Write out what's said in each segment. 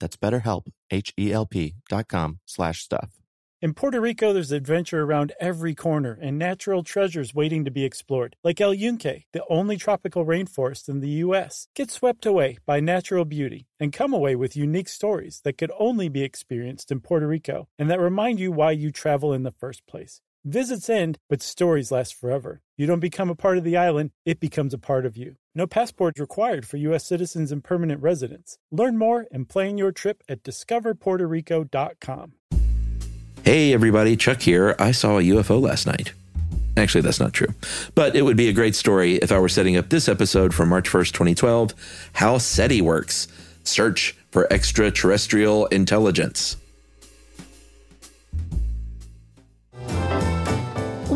That's BetterHelp, H-E-L-P dot com slash stuff. In Puerto Rico, there's adventure around every corner and natural treasures waiting to be explored, like El Yunque, the only tropical rainforest in the U.S. Get swept away by natural beauty and come away with unique stories that could only be experienced in Puerto Rico and that remind you why you travel in the first place. Visits end, but stories last forever. You don't become a part of the island, it becomes a part of you. No passports required for U.S. citizens and permanent residents. Learn more and plan your trip at discoverpuertorico.com. Hey, everybody, Chuck here. I saw a UFO last night. Actually, that's not true. But it would be a great story if I were setting up this episode for March 1st, 2012 How SETI Works Search for Extraterrestrial Intelligence.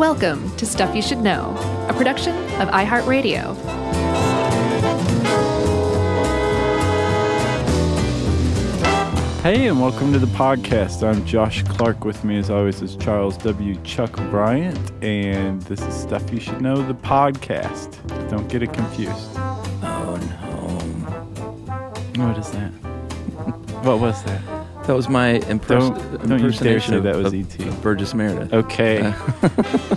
Welcome to Stuff You Should Know, a production of iHeartRadio. Hey, and welcome to the podcast. I'm Josh Clark. With me, as always, is Charles W. Chuck Bryant, and this is Stuff You Should Know, the podcast. Don't get it confused. Oh, no. What is that? what was that? That was my impers- Don't- don't dare say that was of, E.T.. of Burgess Meredith. Okay.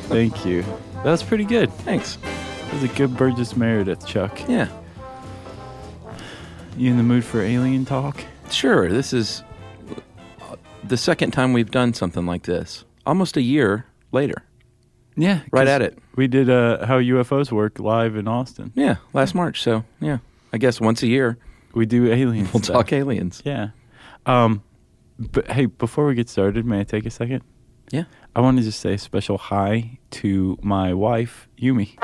Thank you. That was pretty good. Thanks. That was a good Burgess Meredith, Chuck. Yeah, You in the mood for alien talk? sure. This is the second time we've done something like this. Almost a year later. Yeah. Right at it. We did uh, How UFOs Work live in Austin. Yeah, last March. So, yeah, I guess once a year We do alien we'll stuff. talk aliens. Yeah. Um, but hey, before we get started, may I take a second? Yeah. I want to just say a special hi to my wife, Yumi,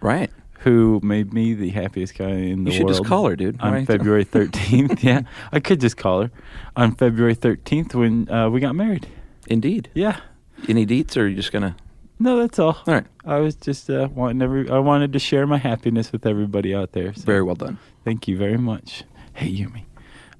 Right. who made me the happiest guy in the world? You should world. just call her, dude. On Right? February 13th. yeah, I could just call her. On February 13th when uh, we got married. Indeed. Yeah. Any deets, or are you just gonna? No, that's all. All right. I was just uh, wanting every. I wanted to share my happiness with everybody out there. So Very well done. Thank you very much. Hey, Yumi.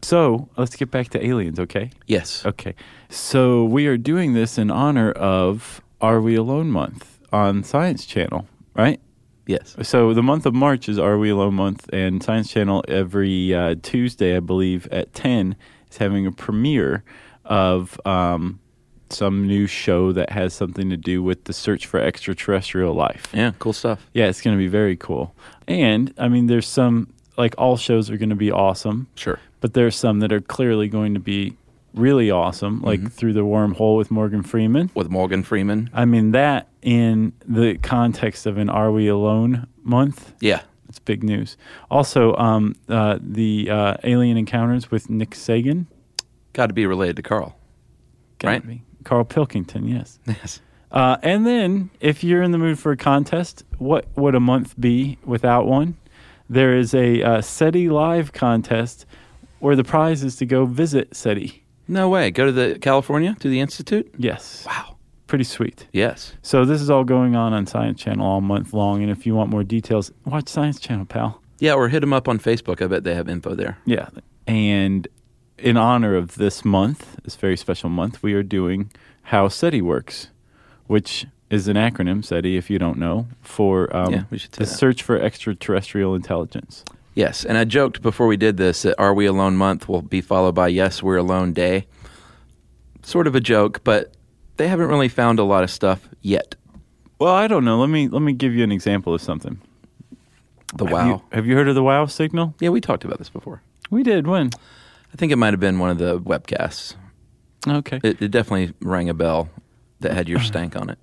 So let's get back to aliens, okay? Yes. Okay. So we are doing this in honor of Are We Alone Month on Science Channel, right? Yes. So the month of March is Are We Alone Month, and Science Channel every uh, Tuesday, I believe, at 10 is having a premiere of um, some new show that has something to do with the search for extraterrestrial life. Yeah. Cool stuff. Yeah, it's going to be very cool. And I mean, there's some, like, all shows are going to be awesome Sure. but there's some that are clearly going to be really awesome, like Mm-hmm. through the wormhole with Morgan Freeman. With Morgan Freeman. I mean, that in the context of an Are We Alone month, Yeah. it's big news. Also, um, uh, the uh, Alien Encounters with Nick Sagan. Got to be related to Carl. Gotta Right. be. Karl Pilkington, yes. Yes. Uh, and then, if you're in the mood for a contest, what would a month be without one? There is a uh, SETI Live contest where the prize is to go visit SETI. No way. Go to the California to the institute. Yes. Wow. Pretty sweet. Yes. So this is all going on on Science Channel all month long, and if you want more details, watch Science Channel, pal. Yeah, or hit them up on Facebook. I bet they have info there. Yeah. And in honor of this month, this very special month, we are doing How SETI Works, which is an acronym, SETI, if you don't know, for um, Yeah, we should the that. search for extraterrestrial intelligence. Yes, and I joked before we did this that Are We Alone month will be followed by Yes, We're Alone Day. Sort of a joke, but they haven't really found a lot of stuff yet. Well, I don't know. Let me let me give you an example of something. The Have wow. you, have you heard of the wow signal? yeah, we talked about this before. We did. When? I think it might have been one of the webcasts. Okay. It, it definitely rang a bell that had your stank on it.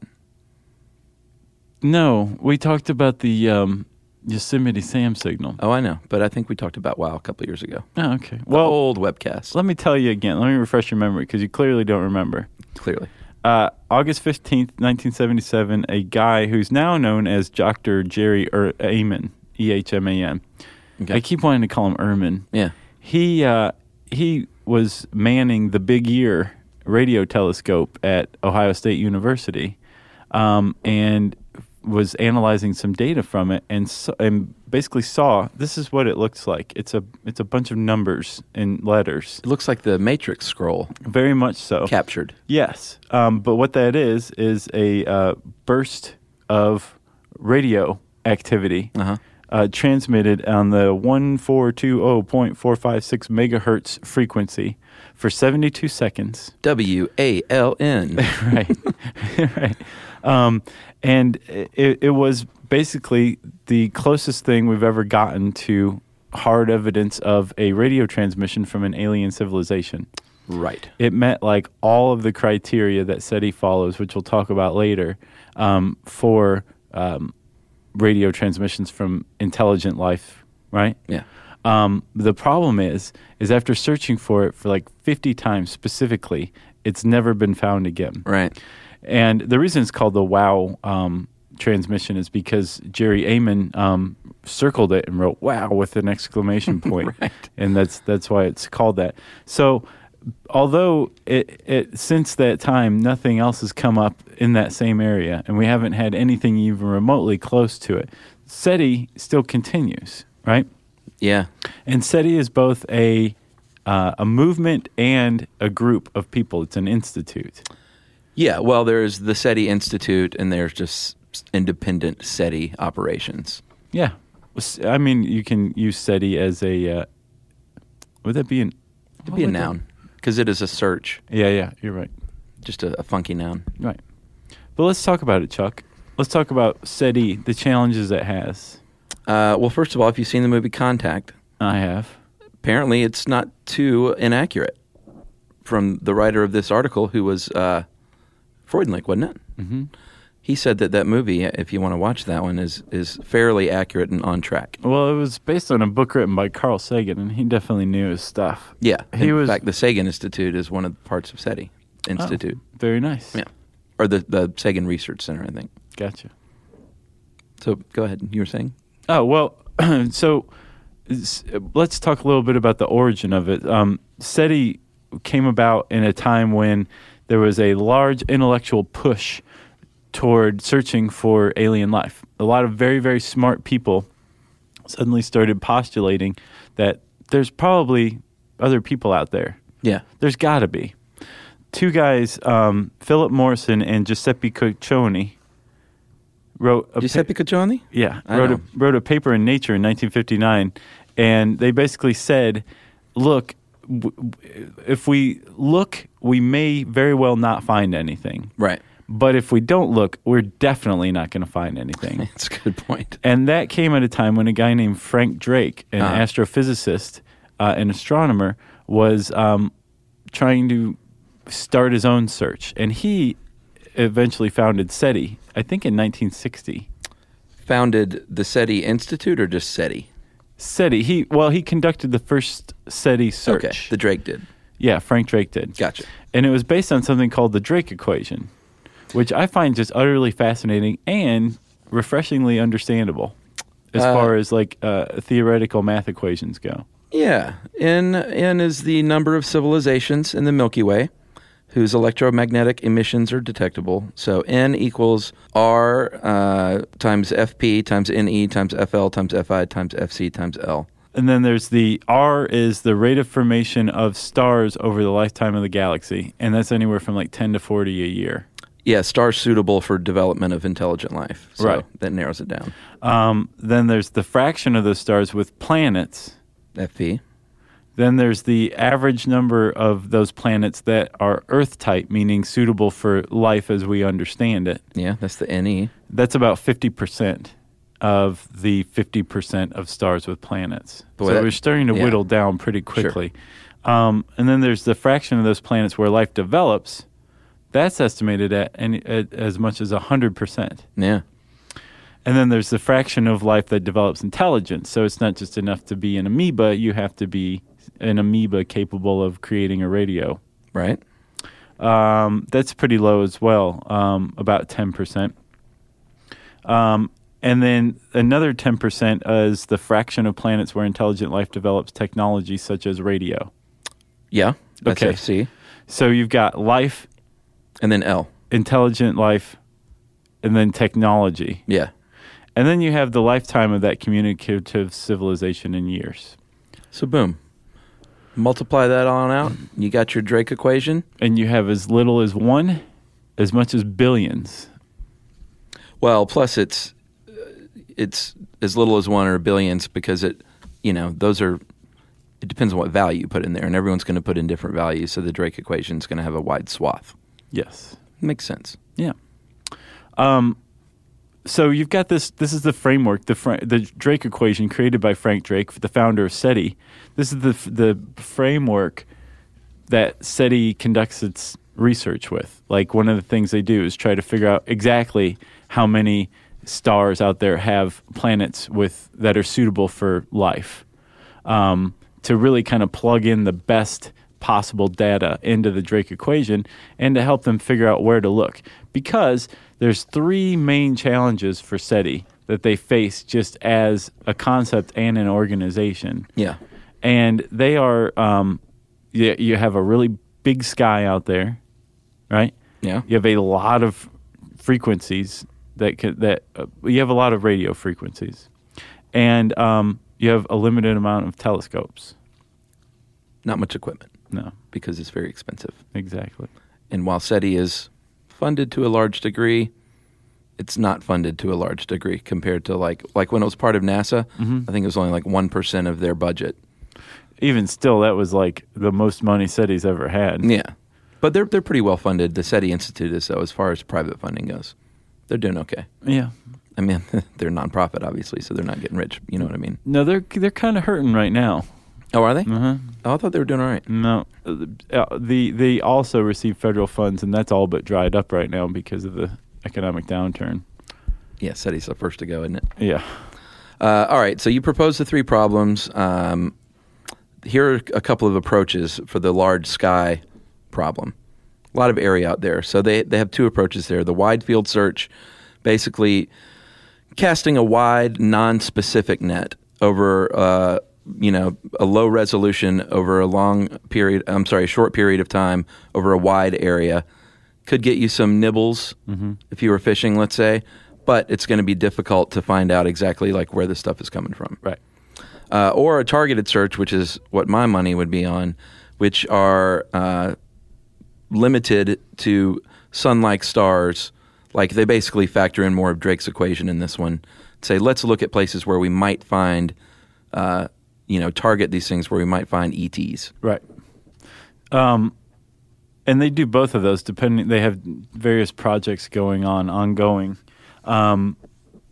No, we talked about the um, Yosemite Sam signal. Oh, I know, but I think we talked about WoW a couple years ago. Oh, okay. The Well, old webcast, let me tell you again. Let me refresh your memory because you clearly don't remember. clearly. Uh, August 15th, 1977, a guy who's now known as Dr. Jerry er- Ehman, E H M A N, I keep wanting to call him Ehrman. Yeah. He uh, he was manning the Big Ear radio telescope at Ohio State University, um, and was analyzing some data from it, and so, and basically saw this is what it looks like. It's a it's a bunch of numbers and letters, It looks like the Matrix scroll very much so. captured. Yes, um, but what that is is a uh, burst of radio activity Uh-huh. uh, transmitted on the 1420.456 megahertz frequency for 72 seconds. W A L N. right, right. Um, and it, it was basically the closest thing we've ever gotten to hard evidence of a radio transmission from an alien civilization Right. it met like all of the criteria that SETI follows, which we'll talk about later, um, for um, radio transmissions from intelligent life, right? Yeah. Um, the problem is, is after searching for it for like 50 times specifically, it's never been found again. Right. And the reason it's called the WOW um, transmission is because Jerry Ehman um, circled it and wrote "Wow" with an exclamation point, and that's that's why it's called that. So, although it, it since that time nothing else has come up in that same area, and we haven't had anything even remotely close to it, SETI still continues, right? Yeah. And SETI is both a uh, a movement and a group of people. It's an institute. Yeah. Well, there's the SETI Institute, and there's just independent SETI operations. Yeah, I mean you can use SETI as a. Uh, would that be an? It'd be a what would that- noun because it is a search, Yeah, yeah, you're right. just a, a funky noun. Right. But let's talk about it, Chuck. Let's talk about SETI, the challenges it has. Uh, well, first of all, if you've seen the movie Contact, I have. apparently it's not too inaccurate from the writer of this article, who was uh, Freudlich, wasn't it? Mm-hmm. He said that that movie, if you want to watch that one, is is fairly accurate and on track. Well, it was based on a book written by Carl Sagan, and he definitely knew his stuff. Yeah, He in was- fact, the Sagan Institute is one of the parts of SETI Institute, Very nice. Yeah. or the the Sagan Research Center, I think. Gotcha. So go ahead. You were saying? Oh well, so let's talk a little bit about the origin of it. Um, SETI came about in a time when there was a large intellectual push toward searching for alien life. A lot of very very smart people suddenly started postulating that there's probably other people out there. Yeah. There's got to be. Two guys, um, Philip Morrison and Giuseppe Cocconi, wrote a pa- Giuseppe Cocconi? yeah, I wrote know. a wrote a paper in Nature in 1959, and they basically said, "Look, if we look, we may very well not find anything, Right. but if we don't look, we're definitely not going to find anything." That's a good point. and that came at a time when a guy named Frank Drake, an Uh-huh. astrophysicist, uh, an astronomer, was um, trying to start his own search, and he eventually founded SETI, I think in 1960. Founded the SETI Institute or just SETI? SETI. He well, he conducted the first SETI search. Okay. The Drake did. yeah, Frank Drake did. Gotcha. And it was based on something called the Drake equation, which I find just utterly fascinating and refreshingly understandable as Uh, far as like uh, theoretical math equations go. Yeah. N N is the number of civilizations in the Milky Way whose electromagnetic emissions are detectable. So N equals R uh, times FP times NE times FL times FI times FC times L. And then there's the R is the rate of formation of stars over the lifetime of the galaxy, and that's anywhere from like 10 to 40 a year. Yeah, stars suitable for development of intelligent life. So Right. That narrows it down. Um, then there's the fraction of those stars with planets. FP. Then there's the average number of those planets that are Earth type, meaning suitable for life as we understand it. Yeah, that's the E. NE. That's about 50% of the 50% of stars with planets. Boy, so that- we're starting to yeah. whittle down pretty quickly. Um, and then there's the fraction of those planets where life develops. That's estimated at, any, at as much as 100%. Yeah. And then there's the fraction of life that develops intelligence. So it's not just enough to be an amoeba, you have to be an amoeba capable of creating a radio. Right. Um, that's pretty low as well, um, about 10%. Um, and then another 10% is the fraction of planets where intelligent life develops technology such as radio. Yeah. That's Okay. FC. So you've got life, And then L. intelligent life, and then technology. Yeah. And then you have the lifetime of that communicative civilization in years. So boom. Multiply that on out. You got your Drake equation. And you have as little as one, as much as billions. Well, plus it's it's as little as one or billions because it, you know, those are. It depends on what value you put in there, and everyone's going to put in different values. So the Drake equation is going to have a wide swath. Yes. Makes sense. Yeah. Um, so you've got this. This is the framework, the the Drake equation created by Frank Drake, the founder of SETI. This is the the framework that SETI conducts its research with. Like one of the things they do is try to figure out exactly how many stars out there have planets with that are suitable for life. Um, to really kind of plug in the best possible data into the Drake equation and to help them figure out where to look. Because there's three main challenges for SETI that they face just as a concept and an organization. Yeah. And they are, um, you, you have a really big sky out there, right? Yeah. You have a lot of frequencies that could, that uh, you have a lot of radio frequencies, and um, you have a limited amount of telescopes. Not much equipment No, because it's very expensive. exactly. And while SETI is funded to a large degree, it's not funded to a large degree compared to like like when it was part of NASA. Mm-hmm. I think it was only like one percent of their budget. Even still, that was like the most money SETI's ever had. Yeah, but they're they're pretty well funded. The SETI Institute is so as far as private funding goes, they're doing okay. Yeah. I mean, they're nonprofit, obviously, so they're not getting rich. You know what I mean? No, they're they're kind of hurting right now. Oh, are they? Uh-huh. Oh, I thought they were doing all right. No, uh, the they also receive federal funds, and that's all but dried up right now because of the economic downturn. Yeah, SETI's the first to go, isn't it? Yeah. Uh, all right, so you proposed the three problems. Um, here are a couple of approaches for the large sky problem. A lot of area out there. So they, they have two approaches there. The wide field search, basically casting a wide, non-specific net over, uh, you know, a low resolution over a long period. I'm sorry, a short period of time over a wide area, could get you some nibbles if you were fishing, let's say. But it's going to be difficult to find out exactly like where the stuff is coming from Right. uh, or a targeted search, which is what my money would be on, which are uh, limited to sun-like stars. Like they basically factor in more of Drake's equation in this one. Say, let's look at places where we might find, uh, you know, target these things where we might find ETs. Right. Um, and they do both of those depending. They have various projects going on, ongoing, um,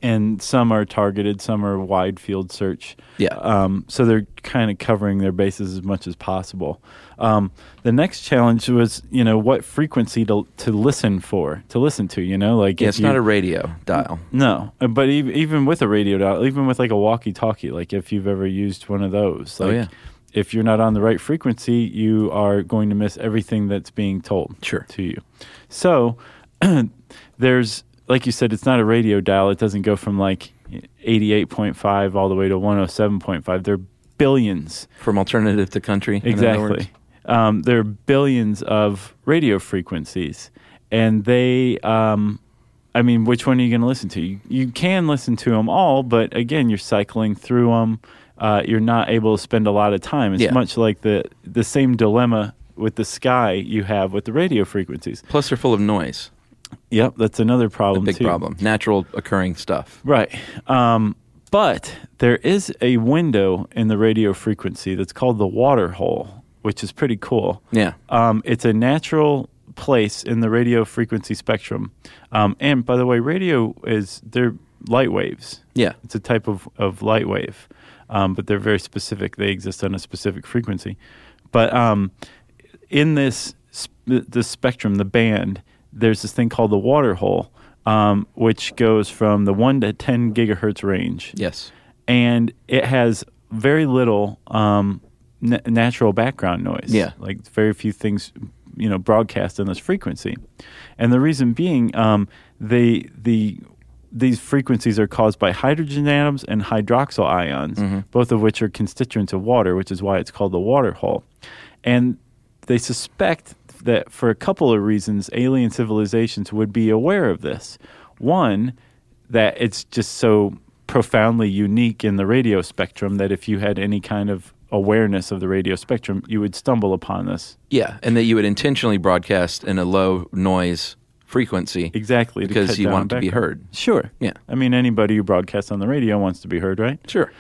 and some are targeted, some are wide field search. Yeah. Um, so they're kind of covering their bases as much as possible. Um, the next challenge was, you know, what frequency to to listen for, to listen to. You know, like Yeah, it's you- not a radio dial. no, but even, even with a radio dial, even with like a walkie-talkie, like if you've ever used one of those, Oh, like yeah. if you're not on the right frequency, you are going to miss everything that's being told Sure. to you. So there's, like you said, it's not a radio dial. It doesn't go from like 88.5 all the way to 107.5. There are billions From alternative to country. in other words. Exactly. Um, there are billions of radio frequencies, and they, um, I mean, which one are you going to listen to? You, you can listen to them all, but again, you're cycling through them. Uh, you're not able to spend a lot of time. It's Yeah. much like the the same dilemma with the sky you have with the radio frequencies. Plus, they're full of noise. Yep, that's another A problem. big too. problem. Natural occurring stuff. Right. Um, but there is a window in the radio frequency that's called the water hole, which is pretty cool. Yeah. Um, it's a natural place in the radio frequency spectrum. Um, and by the way, radio is they're light waves. Yeah. It's a type of, of light wave, um, but they're very specific. They exist on a specific frequency. But um, in this sp- the spectrum, the band, there's this thing called the water hole, um, which goes from the one to ten gigahertz range Yes. and it has very little um, na- natural background noise. Yeah. like very few things, you know, broadcast in this frequency. And the reason being, um, the the these frequencies are caused by hydrogen atoms and hydroxyl ions, both of which are constituents of water, which is why it's called the water hole. And they suspect that for a couple of reasons, alien civilizations would be aware of this. One, that it's just so profoundly unique in the radio spectrum that if you had any kind of awareness of the radio spectrum, you would stumble upon this. Yeah, and that you would intentionally broadcast in a low noise frequency Exactly. because you want to be heard. Sure. Yeah. I mean, anybody who broadcasts on the radio wants to be heard, right? Sure.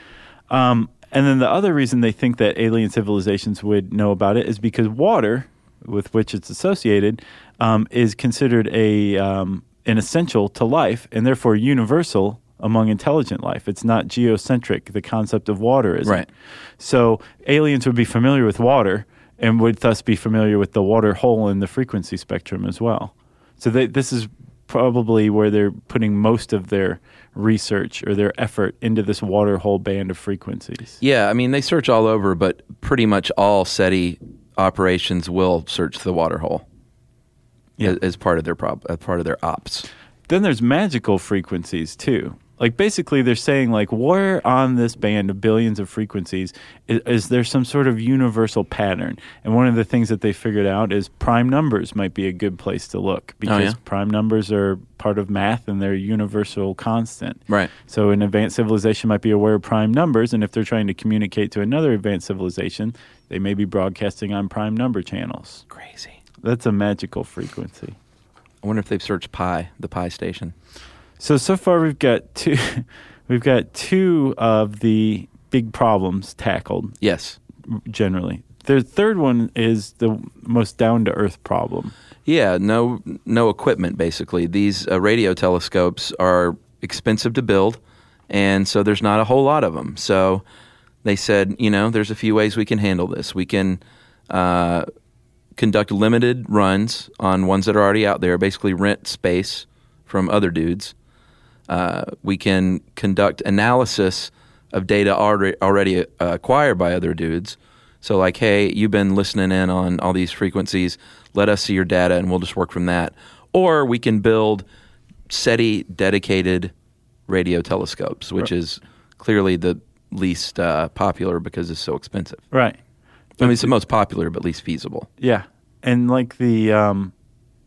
Um, and then the other reason they think that alien civilizations would know about it is because water, with which it's associated, um, is considered a um, an essential to life and therefore universal among intelligent life. It's not geocentric. The concept of water is Right. So aliens would be familiar with water and would thus be familiar with the water hole in the frequency spectrum as well. So they, this is probably where they're putting most of their research or their effort into this water hole band of frequencies. Yeah, I mean they search all over, but pretty much all SETI operations will search the water hole Yeah. as, as part of their prob- as part of their ops. Then there's magical frequencies too. Like basically, they're saying like, where on this band of billions of frequencies is, is there some sort of universal pattern? And one of the things that they figured out is prime numbers might be a good place to look oh, because yeah? prime numbers are part of math and they're universal constant. Right. So an advanced civilization might be aware of prime numbers, and if they're trying to communicate to another advanced civilization, they may be broadcasting on prime number channels. Crazy. That's a magical frequency. I wonder if they've searched Pi, the Pi station. So so far we've got two we've got two of the big problems tackled Yes. generally. The third one is the most down to earth problem. Yeah, no no equipment basically. These uh, radio telescopes are expensive to build, and so there's not a whole lot of them. So they said, you know, there's a few ways we can handle this. We can uh, conduct limited runs on ones that are already out there, basically rent space from other dudes. Uh, we can conduct analysis of data already, already uh, acquired by other dudes. So, like, hey, you've been listening in on all these frequencies. Let us see your data, and we'll just work from that. Or we can build SETI dedicated radio telescopes, which is clearly the least uh, popular because it's so expensive. Right. I mean, it's the most popular, but least feasible. Yeah. And like the um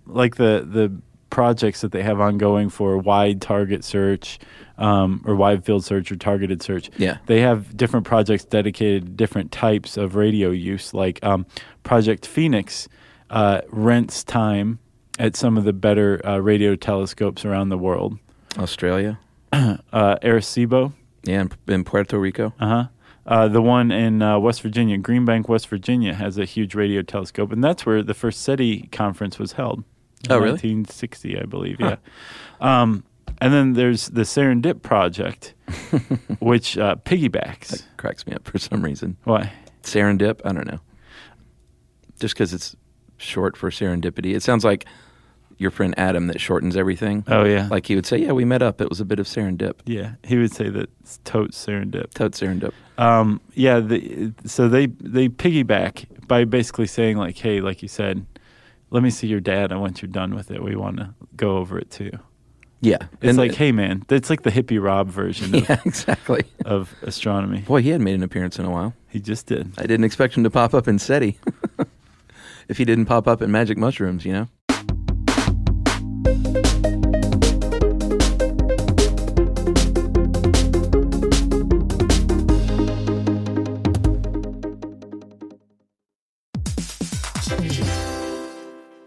like the the projects that they have ongoing for wide target search um, or wide field search or targeted search. Yeah. They have different projects dedicated to different types of radio use. Like um, Project Phoenix uh, rents time at some of the better uh, radio telescopes around the world. Australia, Uh, Arecibo, yeah, in, in Puerto Rico. uh-huh. Uh, the one in uh, West Virginia, Green Bank, West Virginia, has a huge radio telescope, and that's where the first SETI conference was held. Oh, really? 1960, I believe. Yeah. Um, and then there's the Serendip project, which uh, piggybacks. Cracks me up for some reason. Why? Serendip? I don't know. Just because it's short for serendipity. It sounds like your friend Adam that shortens everything. Oh yeah, Like he would say, "Yeah, we met up. It was a bit of serendip, yeah. He would say that it's totes Serendip. tote serendip." Um, yeah. The, so they they piggyback by basically saying like, hey, like you said, let me see your data once you're done with it. We want to go over it too. Yeah, It's And- like, hey man, it's like the hippie Rob version of, yeah, exactly. of astronomy. Boy, he hadn't made an appearance in a while. He just did. I didn't expect him to pop up in SETI. if he didn't pop up in Magic Mushrooms, you know.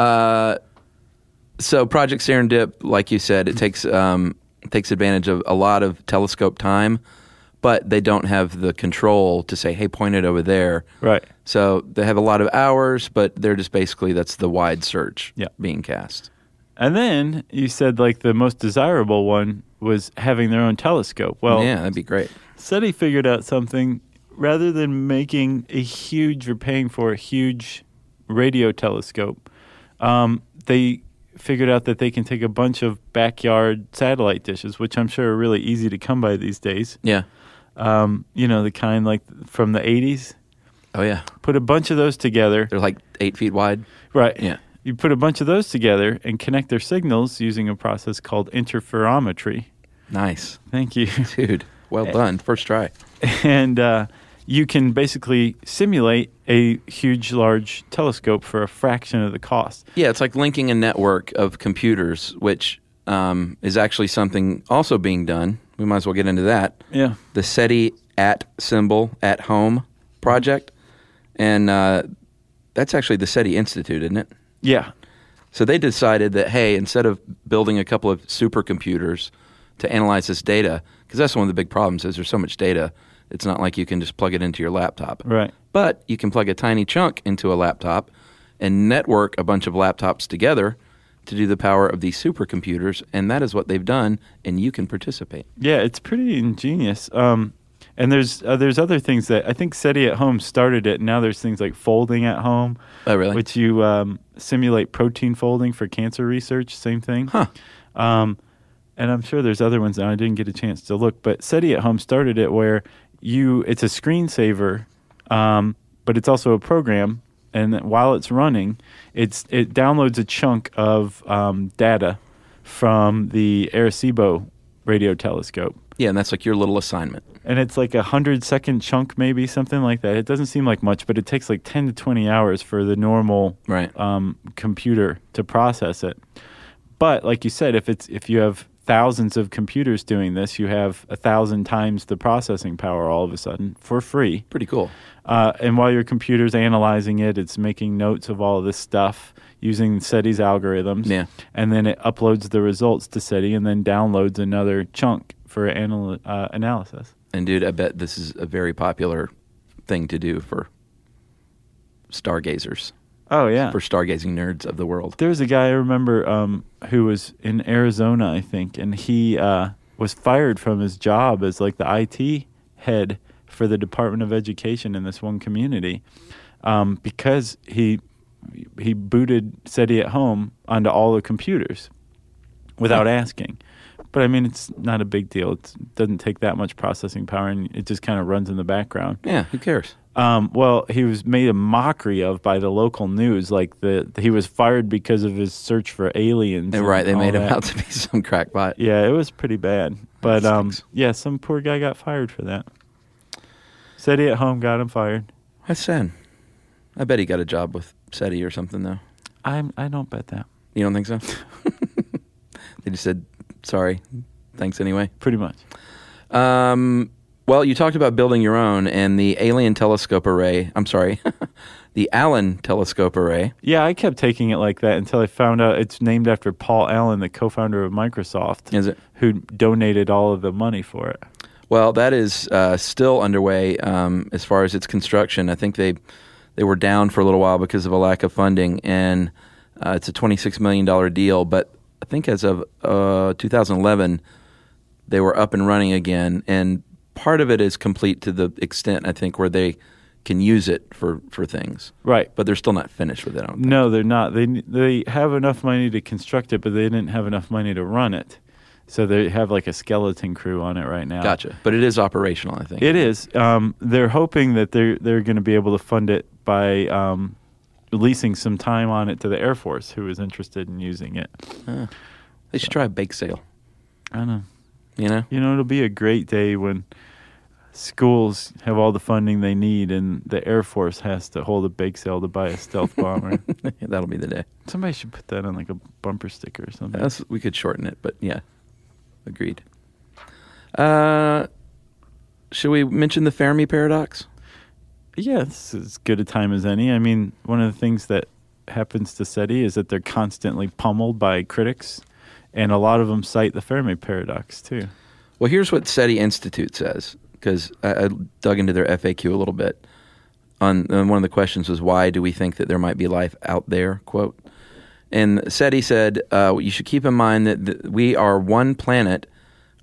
Uh, so Project Serendip, like you said, it takes um, takes advantage of a lot of telescope time, but they don't have the control to say, "Hey, point it over there." Right. So they have a lot of hours, but they're just basically that's the wide search Yeah. being cast. And then you said like the most desirable one was having their own telescope. Well, yeah, that'd be great. SETI figured out something rather than making a huge or paying for a huge radio telescope. Um, they figured out that they can take a bunch of backyard satellite dishes, which I'm sure are really easy to come by these days. Yeah. Um, you know, the kind like from the 80s. Oh yeah. Put a bunch of those together. They're like eight feet wide. Right. Yeah. You put a bunch of those together and connect their signals using a process called interferometry. Nice. Thank you. Dude, well done. First try. and uh, you can basically simulate a huge, large telescope for a fraction of the cost. Yeah, it's like linking a network of computers, which um, is actually something also being done. We might as well get into that. Yeah. The SETI at symbol at home project. And uh, that's actually the SETI Institute, isn't it? Yeah. So they decided that, hey, instead of building a couple of supercomputers to analyze this data, because that's one of the big problems is there's so much data It's not like you can just plug it into your laptop. Right. But you can plug a tiny chunk into a laptop and network a bunch of laptops together to do the power of these supercomputers, and that is what they've done, and you can participate. Yeah, it's pretty ingenious. Um, and there's uh, there's other things that I think SETI at home started it. Now there's things like folding at home, Oh, really? which you um, simulate protein folding for cancer research. Same thing. Huh. Um, and I'm sure there's other ones that I didn't get a chance to look, but SETI at home started it where you it's a screensaver, um, but it's also a program, and while it's running, it's it downloads a chunk of um, data from the Arecibo radio telescope. Yeah, and that's like your little assignment. And it's like a hundred second chunk, maybe something like that. It doesn't seem like much, but it takes like ten to twenty hours for the normal Right. um, computer to process it. But like you said, if it's if you have thousands of computers doing this, you have a thousand times the processing power all of a sudden for free. Pretty cool. Uh, and while your computer's analyzing it, it's making notes of all of this stuff using SETI's algorithms. Yeah. And then it uploads the results to SETI and then downloads another chunk for anal- uh, analysis. And dude, I bet this is a very popular thing to do for stargazers, Oh, yeah. for stargazing nerds of the world. There was a guy I remember um, who was in Arizona, I think, and he uh, was fired from his job as like the IT head for the Department of Education in this one community um, because he he booted SETI at home onto all the computers without asking. But I mean, it's not a big deal. It's, it doesn't take that much processing power, and it just kind of runs in the background. Yeah, who cares? Um, well, he was made a mockery of by the local news, like the he was fired because of his search for aliens. And right, they made him out to be some crackpot. Yeah, it was pretty bad. But um, yeah, some poor guy got fired for that. SETI at home got him fired. That's sad. I bet he got a job with SETI or something, though. I'm I don't bet that. You don't think so? they just said, sorry, thanks anyway. Pretty much. Um, well, you talked about building your own, and the Alien Telescope Array, I'm sorry, the Allen Telescope Array. Yeah, I kept taking it like that until I found out it's named after Paul Allen, the co-founder of Microsoft, Is it? who donated all of the money for it. Well, that is uh, still underway um, as far as its construction. I think they they were down for a little while because of a lack of funding, and uh, it's a twenty six million dollar deal. But I think as of uh, 2011, they were up and running again, and part of it is complete to the extent I think where they can use it for for things. Right. But they're still not finished with it. I don't think. No, they're not. They they have enough money to construct it, but they didn't have enough money to run it. So they have like a skeleton crew on it right now. Gotcha. But it is operational. I think It is. Um, they're hoping that they're they're going to be able to fund it by um, leasing some time on it to the Air Force, who is interested in using it. They should try a bake sale. I know. You know. You know, it'll be a great day when schools have all the funding they need, and the Air Force has to hold a bake sale to buy a stealth bomber. That'll be the day. Somebody should put that on like a bumper sticker or something. That's, we could shorten it, but yeah, agreed. Uh, should we mention the Fermi paradox? Yeah, it's as good a time as any. I mean, one of the things that happens to SETI is that they're constantly pummeled by critics, and a lot of them cite the Fermi paradox too. Well, here's what SETI Institute says, because I, I dug into their FAQ a little bit. On one of the questions was, "Why do we think that there might be life out there?" Quote. And SETI said, uh, "You should keep in mind that th- we are one planet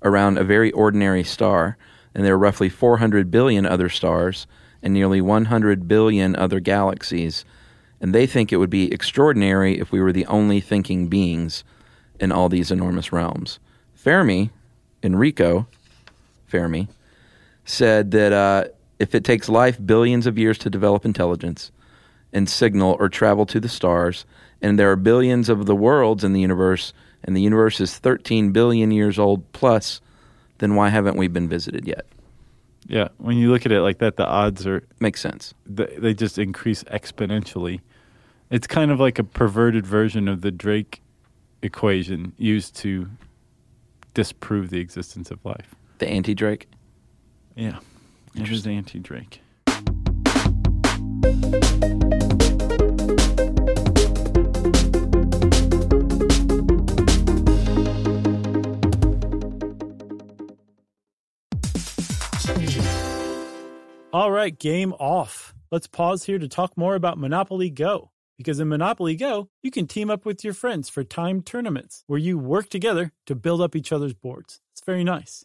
around a very ordinary star, and there are roughly 400 billion other stars and nearly 100 billion other galaxies. And they think it would be extraordinary if we were the only thinking beings in all these enormous realms." Fermi, Enrico Fermi, said that uh, if it takes life billions of years to develop intelligence and signal or travel to the stars, and there are billions of the worlds in the universe, and the universe is 13 billion years old plus, then why haven't we been visited yet? Yeah, when you look at it like that, the odds are Makes sense. they, they just increase exponentially. It's kind of like a perverted version of the Drake equation used to disprove the existence of life. The anti Drake. Yeah, it is anti-Drake. All right, game off. Let's pause here to talk more about Monopoly Go. Because in Monopoly Go, you can team up with your friends for timed tournaments where you work together to build up each other's boards. It's very nice.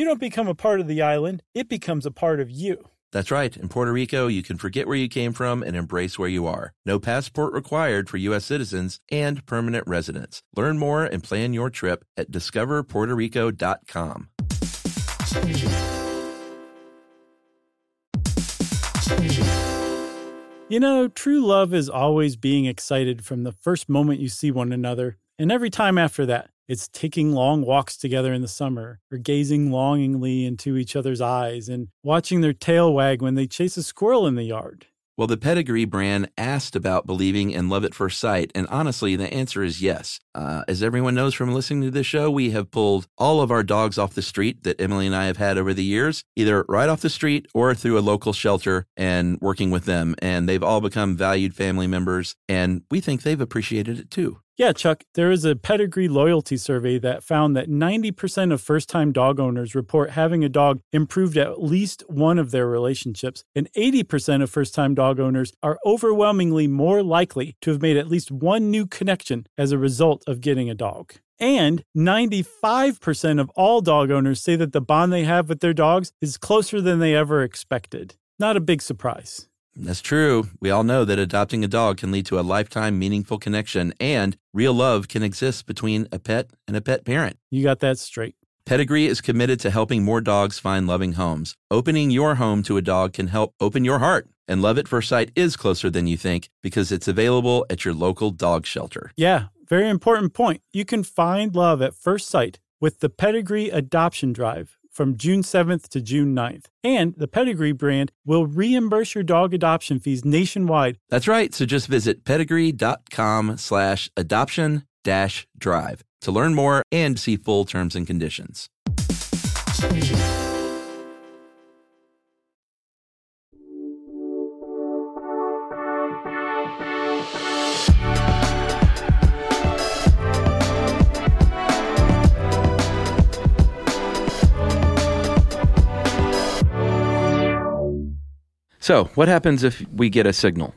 You don't become a part of the island, it becomes a part of you. That's right. In Puerto Rico, you can forget where you came from and embrace where you are. No passport required for U.S. citizens and permanent residents. Learn more and plan your trip at discoverpuertorico.com. You know, true love is always being excited from the first moment you see one another, and every time after that. It's taking long walks together in the summer, or gazing longingly into each other's eyes and watching their tail wag when they chase a squirrel in the yard. Well, the Pedigree brand asked about believing in love at first sight, and honestly, the answer is yes. Uh, as everyone knows from listening to this show, we have pulled all of our dogs off the street that Emily and I have had over the years, either right off the street or through a local shelter and working with them. And they've all become valued family members, and we think they've appreciated it too. Yeah, Chuck, there is a pedigree loyalty survey that found that 90% of first time dog owners report having a dog improved at least one of their relationships, and 80% of first time dog owners are overwhelmingly more likely to have made at least one new connection as a result of getting a dog. And 95% of all dog owners say that the bond they have with their dogs is closer than they ever expected. Not a big surprise. That's true. We all know that adopting a dog can lead to a lifetime meaningful connection, and real love can exist between a pet and a pet parent. You got that straight. Pedigree is committed to helping more dogs find loving homes. Opening your home to a dog can help open your heart. And Love at First Sight is closer than you think because it's available at your local dog shelter. Yeah, very important point. You can find love at first sight with the Pedigree Adoption Drive from June 7th to June 9th. And the Pedigree brand will reimburse your dog adoption fees nationwide. That's right. So just visit pedigree.com slash adoption dash drive to learn more and see full terms and conditions. So, what happens if we get a signal?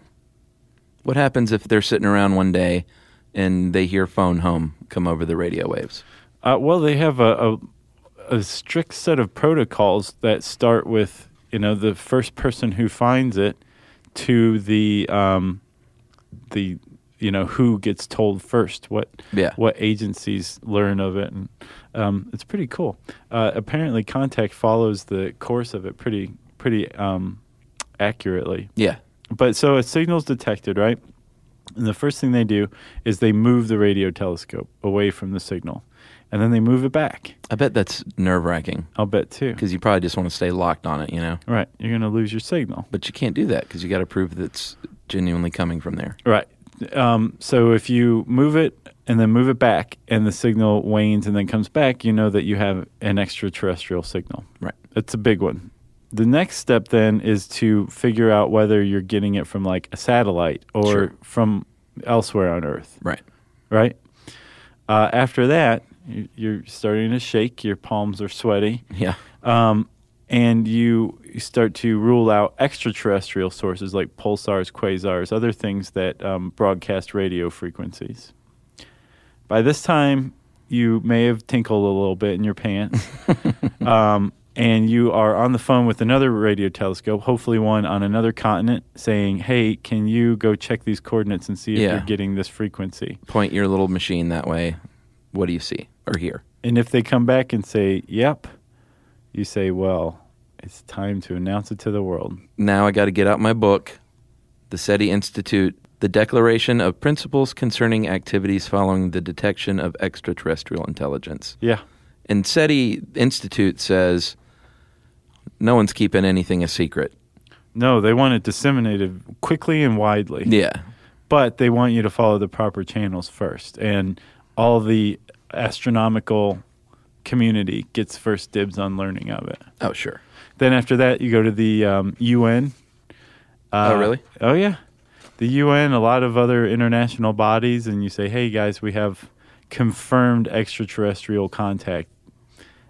What happens if they're sitting around one day and they hear phone home come over the radio waves? Uh, well, they have a, a a strict set of protocols that start with you know the first person who finds it to the um, the you know who gets told first what Yeah. what agencies learn of it and um, it's pretty cool uh, apparently contact follows the course of it pretty pretty um, accurately Yeah. but so a signal's detected right and the first thing they do is they move the radio telescope away from the signal and then they move it back I bet that's nerve wracking i'll bet too because you probably just want to stay locked on it, you know? right you're going to lose your signal But you can't do that because you got to prove that it's genuinely coming from there. Right. Um, so if you move it and then move it back and the signal wanes and then comes back, you know that you have an extraterrestrial signal. Right. It's a big one. The next step then is to figure out whether you're getting it from like a satellite or Sure. from elsewhere on Earth. Right. Right. Uh, after that, you- you're starting to shake. Your palms are sweaty. Yeah. Um, and you you start to rule out extraterrestrial sources like pulsars, quasars, other things that um, broadcast radio frequencies. By this time, you may have tinkled a little bit in your pants. um, and you are on the phone with another radio telescope, hopefully one on another continent, saying, Hey, can you go check these coordinates and see if Yeah. you're getting this frequency? Point your little machine that way. What do you see or hear? And if they come back and say, Yep, you say, Well, it's time to announce it to the world. Now I got to get out my book, the SETI Institute, the Declaration of Principles Concerning Activities Following the Detection of Extraterrestrial Intelligence. Yeah. And SETI Institute says no one's keeping anything a secret. No, they want it disseminated quickly and widely. Yeah. But they want you to follow the proper channels first. And all the astronomical community gets first dibs on learning of it. Oh, sure. Then after that, you go to the um, UN. Oh, really? Oh, yeah. The UN, a lot of other international bodies, and you say, hey, guys, we have confirmed extraterrestrial contact.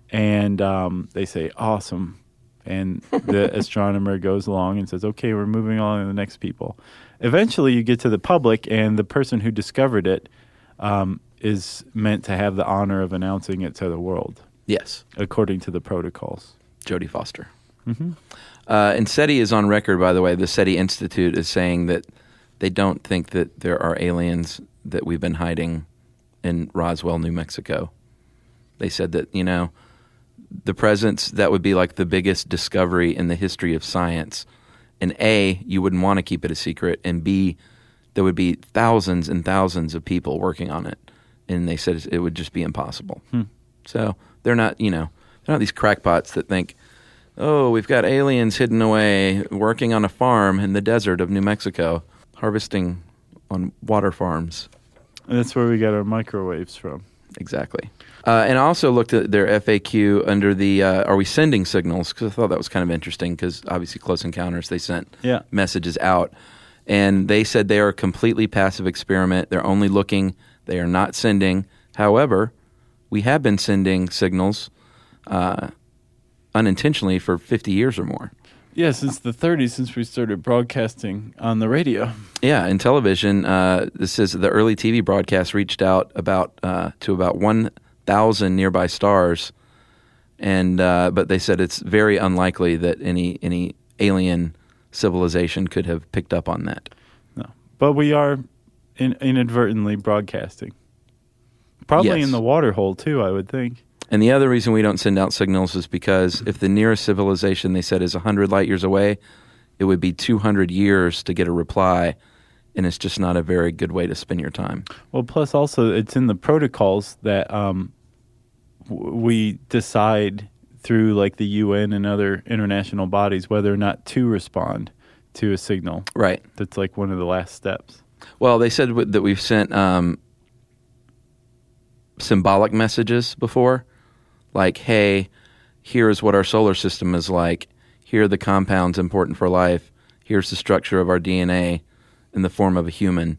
And um, they say, awesome. And the astronomer goes along and says, okay, we're moving on to the next people. Eventually, you get to the public, and the person who discovered it um, is meant to have the honor of announcing it to the world. Yes. According to the protocols. Jodie Foster. Mm-hmm. Uh, and SETI is on record, by the way. The SETI Institute is saying that they don't think that there are aliens that we've been hiding in Roswell, New Mexico. They said that, you know, the presence, that would be like the biggest discovery in the history of science. And A, you wouldn't want to keep it a secret. And B, there would be thousands and thousands of people working on it. And they said it would just be impossible. Hmm. So they're not, you know, they're not these crackpots that think, oh, we've got aliens hidden away working on a farm in the desert of New Mexico, harvesting on water farms. And that's where we got our microwaves from. Exactly. Uh, and I also looked at their FAQ under the uh, Are we sending signals? Because I thought that was kind of interesting because obviously Close Encounters, they sent Yeah. messages out. And they said they are a completely passive experiment. They're only looking, they are not sending. However, we have been sending signals uh, unintentionally for 50 years or more. Yeah, since the 30s, since we started broadcasting on the radio. Yeah, in television, uh, this is the early TV broadcast reached out about uh, to about one thousand nearby stars, and uh, but they said it's very unlikely that any any alien civilization could have picked up on that. No, but we are in, inadvertently broadcasting. Probably Yes. in the water hole too, I would think. And the other reason we don't send out signals is because if the nearest civilization they said is 100 light years away, it would be 200 years to get a reply, and it's just not a very good way to spend your time. Well, plus also it's in the protocols that um, we decide through like the UN and other international bodies whether or not to respond to a signal. Right. That's like one of the last steps. Well, they said w- that we've sent um, symbolic messages before, like, hey, here's what our solar system is like. Here are the compounds important for life. Here's the structure of our DNA in the form of a human.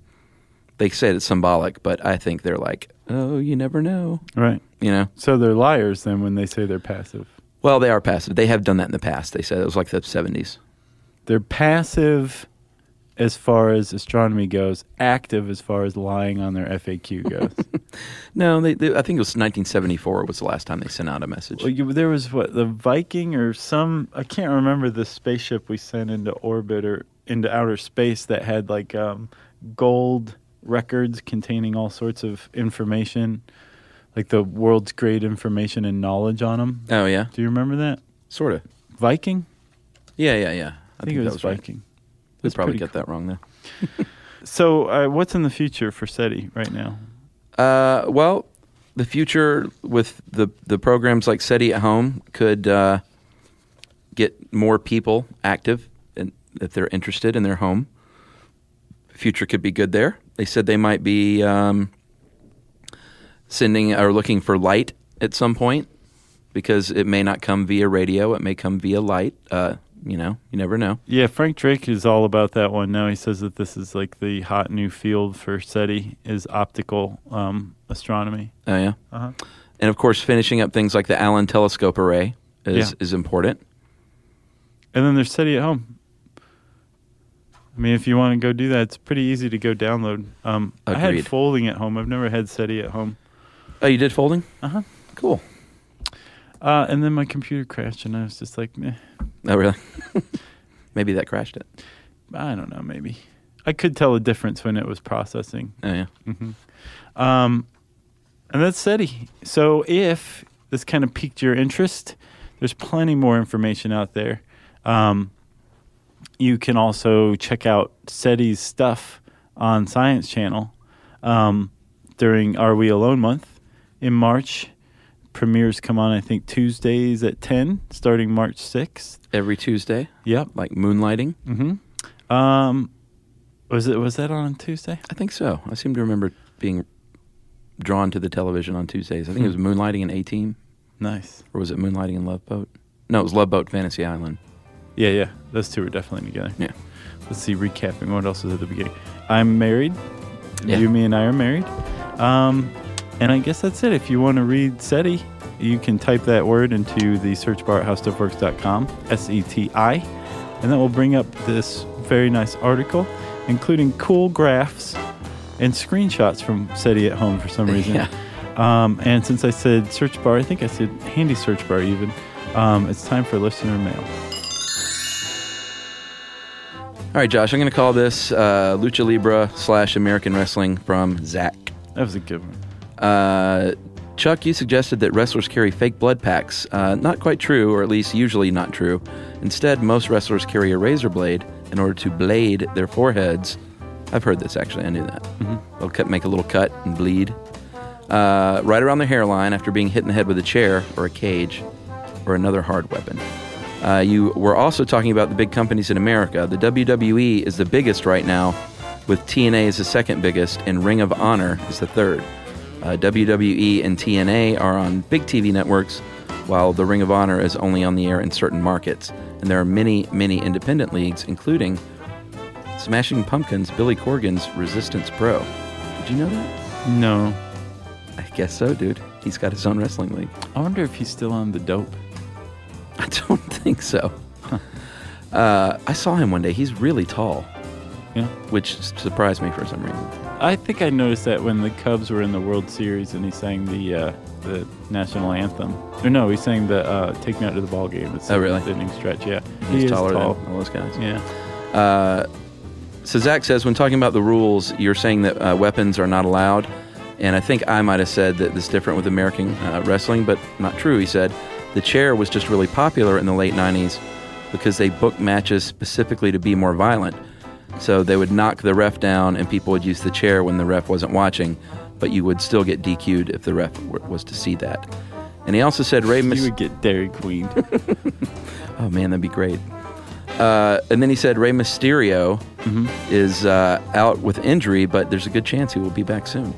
They say it's symbolic, but I think they're like, oh, you never know. Right. You know? So they're liars then when they say they're passive. Well, they are passive. They have done that in the past. They said it was like the 70s. They're passive as far as astronomy goes, active as far as lying on their FAQ goes. No, they, they, I think it was 1974 was the last time they sent out a message. well, you, there was what the Viking or some I can't remember the spaceship we sent into orbit or into outer space that had like um, gold records containing all sorts of information, like the world's great information and knowledge on them. Oh yeah, Do you remember that sort of. Viking? Yeah, yeah, yeah. I, think, it that was, right. We probably pretty get that wrong then. So, uh, what's in the future for SETI right now? Uh, well, the future with the the programs like SETI at Home could uh, get more people active and if they're interested in their home. Future could be good there. They said they might be um, sending or looking for light at some point because it may not come via radio. It may come via light. Uh, you know, you never know. Yeah, Frank Drake is all about that one now. He says that this is like the hot new field for SETI is optical um, astronomy. Oh yeah. Uh-huh. And of course, finishing up things like the Allen Telescope Array is Yeah. is important. And then there's SETI at home. I mean, if you want to go do that, it's pretty easy to go download. Um, I had folding at home. I've never had SETI at home. Oh, you did folding? Uh huh. Cool. Uh, and then my computer crashed, and I was just like, meh. Oh, really? Maybe that crashed it. I don't know, maybe. I could tell a difference when it was processing. Oh, yeah. hmm Um, and that's SETI. So if this kind of piqued your interest, there's plenty more information out there. Um, you can also check out SETI's stuff on Science Channel um, during Are We Alone month in March. Premieres come on, I think, Tuesdays at 10, starting March 6th. Every Tuesday, Yep. like moonlighting. Mm-hmm. Um, was it was that on Tuesday? I think so. I seem to remember being drawn to the television on Tuesdays. I think it was Hmm. moonlighting and A Team, Nice. or was it moonlighting and Love Boat? No, it was Love Boat Fantasy Island. Yeah, yeah. Those two were definitely together. Yeah. Let's see, recapping. What else was at the beginning? I'm married. Yeah. You, me, and I are married. Um, and I guess that's it. If you want to read SETI, you can type that word into the search bar at howstuffworks.com, S E T I, and that will bring up this very nice article, including cool graphs and screenshots from SETI at home for some reason. Yeah. Um, and since I said search bar, I think I said handy search bar even, um, it's time for listener mail. All right, Josh, I'm going to call this uh, Lucha Libre slash American Wrestling from Zach. That was a good one. Uh, Chuck, you suggested that wrestlers carry fake blood packs. Uh, not quite true, or at least usually not true. Instead, most wrestlers carry a razor blade in order to blade their foreheads. I've heard this actually. I knew that. They'll cut, make a little cut and bleed uh, right around their hairline after being hit in the head with a chair or a cage or another hard weapon. Uh, you were also talking about the big companies in America. The WWE is the biggest right now, with TNA as the second biggest, and Ring of Honor is the third. Uh, WWE and TNA are on big TV networks, while the Ring of Honor is only on the air in certain markets. And there are many, many independent leagues, including Smashing Pumpkins, Billy Corgan's Resistance Pro. Did you know that? No. I guess so, dude. He's got his own wrestling league. I wonder if he's still on the dope. I don't think so. Uh, I saw him one day. He's really tall, Yeah. which surprised me for some reason. I think I noticed that when the Cubs were in the World Series and he sang the uh, the national anthem. Or no, he sang the uh, "Take Me Out to the Ball Game." It's Oh, really? The inning stretch. Yeah, He's he taller tall. than all those guys. Yeah. Uh, so Zach says, when talking about the rules, you're saying that uh, weapons are not allowed, and I think I might have said that this is different with American uh, wrestling, but not true. He said the chair was just really popular in the late '90s because they booked matches specifically to be more violent. So they would knock the ref down, and people would use the chair when the ref wasn't watching, but you would still get DQ'd if the ref w- was to see that. And he also said Ray You would get Dairy Queen. Oh man, that'd be great. Uh, and then he said Rey Mysterio is uh, out with injury, but there's a good chance he will be back soon.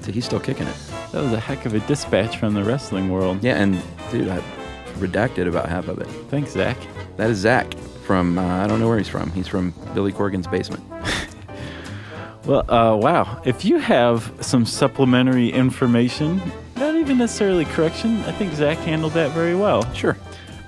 So he's still kicking it. that was a heck of a dispatch from the wrestling world. Yeah, and dude, I redacted about half of it. Thanks, Zach. That is Zach from uh, I don't know where he's from. He's from Billy Corgan's basement. Well, uh, wow. If you have some supplementary information, not even necessarily correction, I think Zach handled that very well. Sure.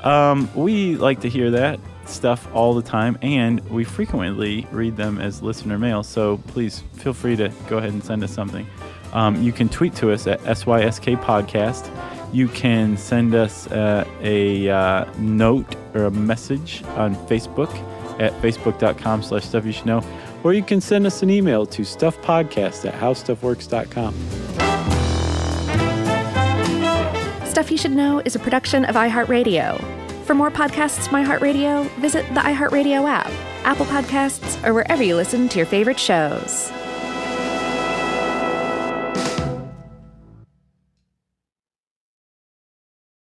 Um, we like to hear that. stuff all the time, and we frequently read them as listener mail. So please feel free to go ahead and send us something. Um, you can tweet to us at SYSK Podcast. You can send us uh, a uh, note or a message on Facebook at facebook.com slash stuff you should know. Or you can send us an email to stuffpodcast at howstuffworks.com. Stuff You Should Know is a production of iHeartRadio. For more podcasts from iHeartRadio, visit the iHeartRadio app, Apple Podcasts, or wherever you listen to your favorite shows.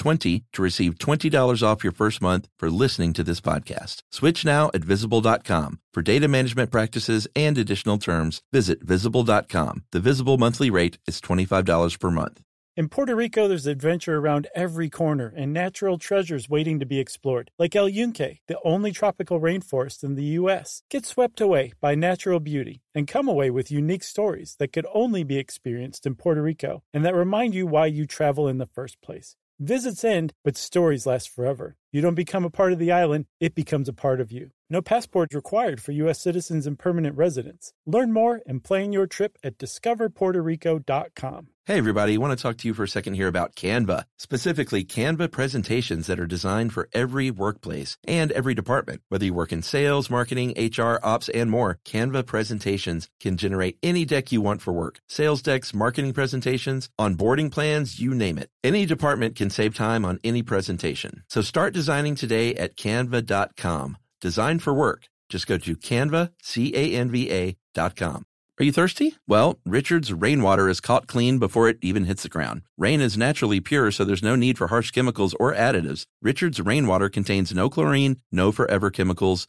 STUFF20 to receive $20 off your first month for listening to this podcast. Switch now at visible.com. For data management practices and additional terms, visit visible.com. The visible monthly rate is $25 per month. In Puerto Rico, there's adventure around every corner and natural treasures waiting to be explored, like El Yunque, the only tropical rainforest in the U.S. Get swept away by natural beauty and come away with unique stories that could only be experienced in Puerto Rico and that remind you why you travel in the first place. Visits end, but stories last forever. You don't become a part of the island, it becomes a part of you. No passport required for U.S. citizens and permanent residents. Learn more and plan your trip at discoverpuertorico.com. Hey, everybody, I want to talk to you for a second here about Canva, specifically Canva presentations that are designed for every workplace and every department. Whether you work in sales, marketing, HR, ops, and more, Canva presentations can generate any deck you want for work sales decks, marketing presentations, onboarding plans, you name it. Any department can save time on any presentation. So start designing today at canva.com. Design for work. Just go to canva, C-A-N-V-A dot com. Are you thirsty? Well, Richard's rainwater is caught clean before it even hits the ground. Rain is naturally pure, so there's no need for harsh chemicals or additives. Richard's rainwater contains no chlorine, no forever chemicals,